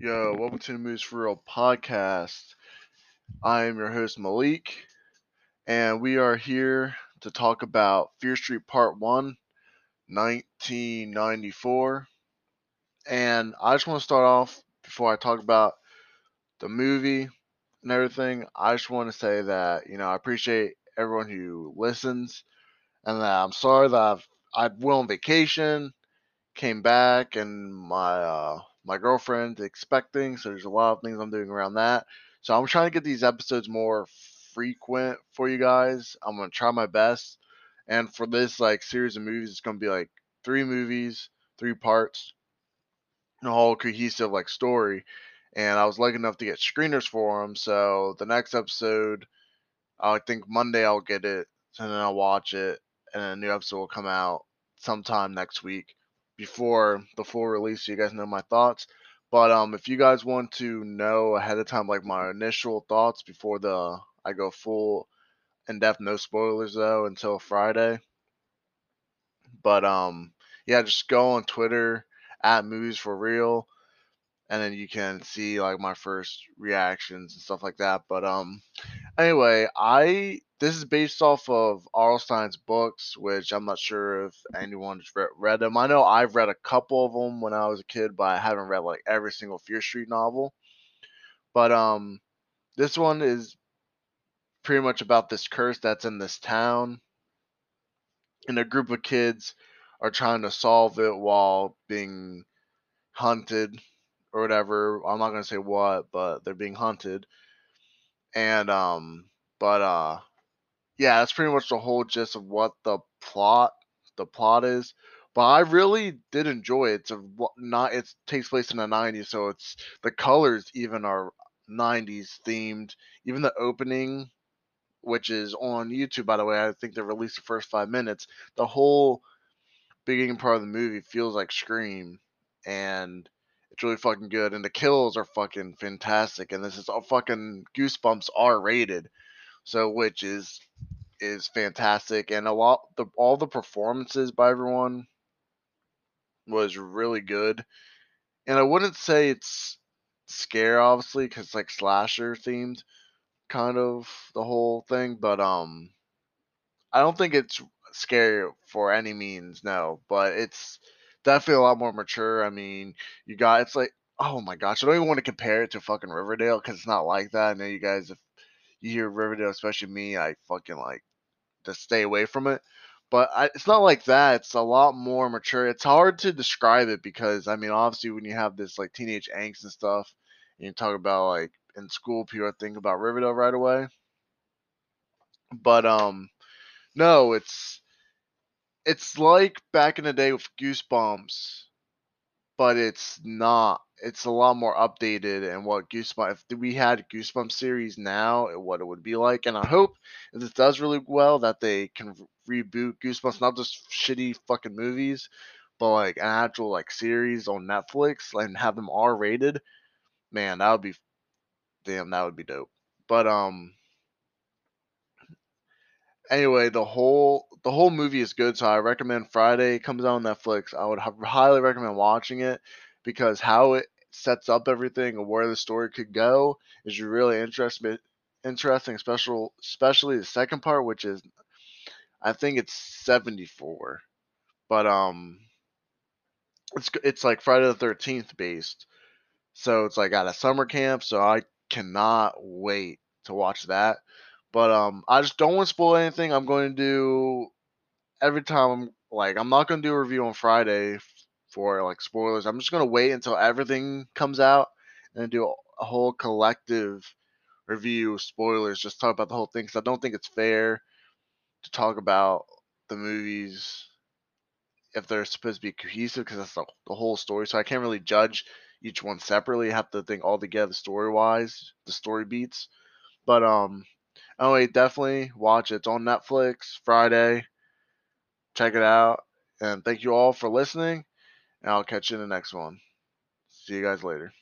Yo, welcome to the Moves for Real podcast. I am your host Malik, and we are here to talk about Fear Street Part 1, 1994. And I just want to start off before I talk about the movie and everything. I just want to say that, you know, I appreciate everyone who listens, and that I'm sorry that I've, I went on vacation, came back, and my, uh, my girlfriend expecting, so there's a lot of things I'm doing around that. So I'm trying to get these episodes more frequent for you guys. I'm gonna try my best. And for this like series of movies, it's gonna be like three movies, three parts, a whole cohesive like story. And I was lucky enough to get screeners for them. So the next episode, I think Monday I'll get it, and then I'll watch it, and a new episode will come out sometime next week before the full release so you guys know my thoughts. But um if you guys want to know ahead of time like my initial thoughts before the I go full in depth, no spoilers though until Friday. But um yeah, just go on Twitter at movies for real and then you can see like my first reactions and stuff like that. But um anyway, I this is based off of R.L. Stine's books, which I'm not sure if anyone's re- read them. I know I've read a couple of them when I was a kid, but I haven't read like every single Fear Street novel. But um, this one is pretty much about this curse that's in this town, and a group of kids are trying to solve it while being hunted or whatever. I'm not gonna say what, but they're being hunted. And um, but uh, yeah, that's pretty much the whole gist of what the plot the plot is. But I really did enjoy it. It's a not it takes place in the 90s, so it's the colors even are 90s themed. Even the opening, which is on YouTube by the way, I think they released the first five minutes. The whole beginning part of the movie feels like Scream, and it's really fucking good. And the kills are fucking fantastic. And this is all fucking Goosebumps R rated, so which is is fantastic, and a lot the all the performances by everyone was really good. And I wouldn't say it's scare obviously because like slasher themed kind of the whole thing, but um I don't think it's scary for any means, no, but it's definitely a lot more mature. I mean, you got it's like oh my gosh, I don't even want to compare it to fucking Riverdale because it's not like that. I know you guys if you hear Riverdale, especially me, I fucking like to stay away from it. But I, it's not like that. It's a lot more mature. It's hard to describe it because I mean, obviously, when you have this like teenage angst and stuff, and you talk about like in school, people think about Riverdale right away. But um, no, it's it's like back in the day with Goosebumps, but it's not. It's a lot more updated and what Goosebumps. If we had Goosebumps series now, what it would be like, and I hope if this does really well that they can reboot Goosebumps, not just shitty fucking movies, but like an actual like series on Netflix and have them R rated. Man, that would be damn. That would be dope. But um, anyway, the whole the whole movie is good, so I recommend Friday it comes out on Netflix. I would highly recommend watching it because how it sets up everything and where the story could go is really interesting. Interesting, special, especially the second part, which is I think it's seventy four, but um, it's it's like Friday the Thirteenth based, so it's like at a summer camp. So I cannot wait to watch that. But um, I just don't want to spoil anything. I'm going to do every time. I'm like, I'm not going to do a review on Friday for like spoilers. I'm just to wait until everything comes out and do a, whole collective review spoilers. Just talk about the whole thing because I don't think it's fair to talk about the movies if they're supposed to be cohesive because that's the, the whole story. So I can't really judge each one separately. I have to think all together story wise, the story beats. But um, anyway, definitely watch it. It's on Netflix Friday. Check it out. And thank you all for listening. And I'll catch you in the next one. See you guys later.